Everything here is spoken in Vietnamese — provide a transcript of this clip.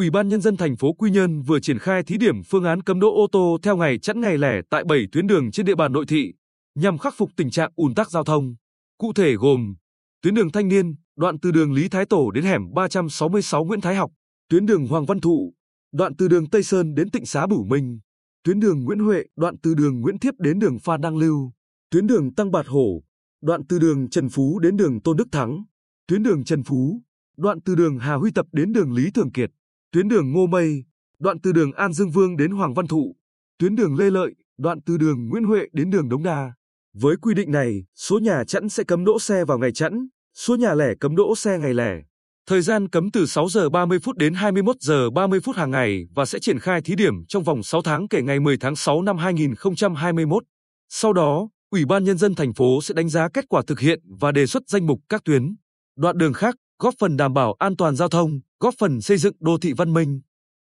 Ủy ban nhân dân thành phố Quy Nhơn vừa triển khai thí điểm phương án cấm đỗ ô tô theo ngày chẵn ngày lẻ tại 7 tuyến đường trên địa bàn nội thị nhằm khắc phục tình trạng ùn tắc giao thông. Cụ thể gồm tuyến đường Thanh Niên, đoạn từ đường Lý Thái Tổ đến hẻm 366 Nguyễn Thái Học, tuyến đường Hoàng Văn Thụ, đoạn từ đường Tây Sơn đến Tịnh Xá Bửu Minh, tuyến đường Nguyễn Huệ, đoạn từ đường Nguyễn Thiếp đến đường Phan Đăng Lưu, tuyến đường Tăng Bạt Hổ, đoạn từ đường Trần Phú đến đường Tôn Đức Thắng, tuyến đường Trần Phú, đoạn từ đường Hà Huy Tập đến đường Lý Thường Kiệt, tuyến đường Ngô Mây, đoạn từ đường An Dương Vương đến Hoàng Văn Thụ, tuyến đường Lê Lợi, đoạn từ đường Nguyễn Huệ đến đường Đống Đa. Với quy định này, số nhà chẵn sẽ cấm đỗ xe vào ngày chẵn, số nhà lẻ cấm đỗ xe ngày lẻ. Thời gian cấm từ 6 giờ 30 phút đến 21 giờ 30 phút hàng ngày và sẽ triển khai thí điểm trong vòng 6 tháng kể ngày 10 tháng 6 năm 2021. Sau đó, Ủy ban Nhân dân thành phố sẽ đánh giá kết quả thực hiện và đề xuất danh mục các tuyến, đoạn đường khác, góp phần đảm bảo an toàn giao thông, góp phần xây dựng đô thị văn minh.